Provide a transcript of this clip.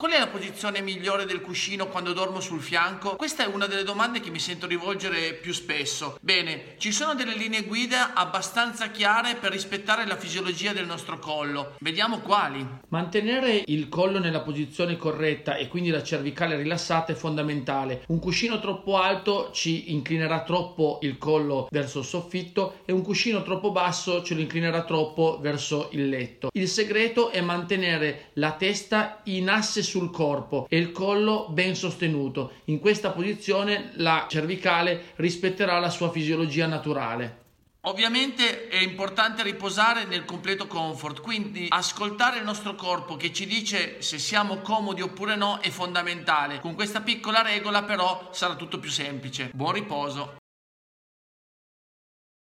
Qual è la posizione migliore del cuscino quando dormo sul fianco? Questa è una delle domande che mi sento rivolgere più spesso. Bene, ci sono delle linee guida abbastanza chiare per rispettare la fisiologia del nostro collo. Vediamo quali. Mantenere il collo nella posizione corretta e quindi la cervicale rilassata è fondamentale. Un cuscino troppo alto ci inclinerà troppo il collo verso il soffitto e un cuscino troppo basso ce lo inclinerà troppo verso il letto. Il segreto è mantenere la testa in asse sul corpo e il collo ben sostenuto. In questa posizione la cervicale rispetterà la sua fisiologia naturale. Ovviamente è importante riposare nel completo comfort, quindi ascoltare il nostro corpo che ci dice se siamo comodi oppure no è fondamentale. Con questa piccola regola però sarà tutto più semplice. Buon riposo.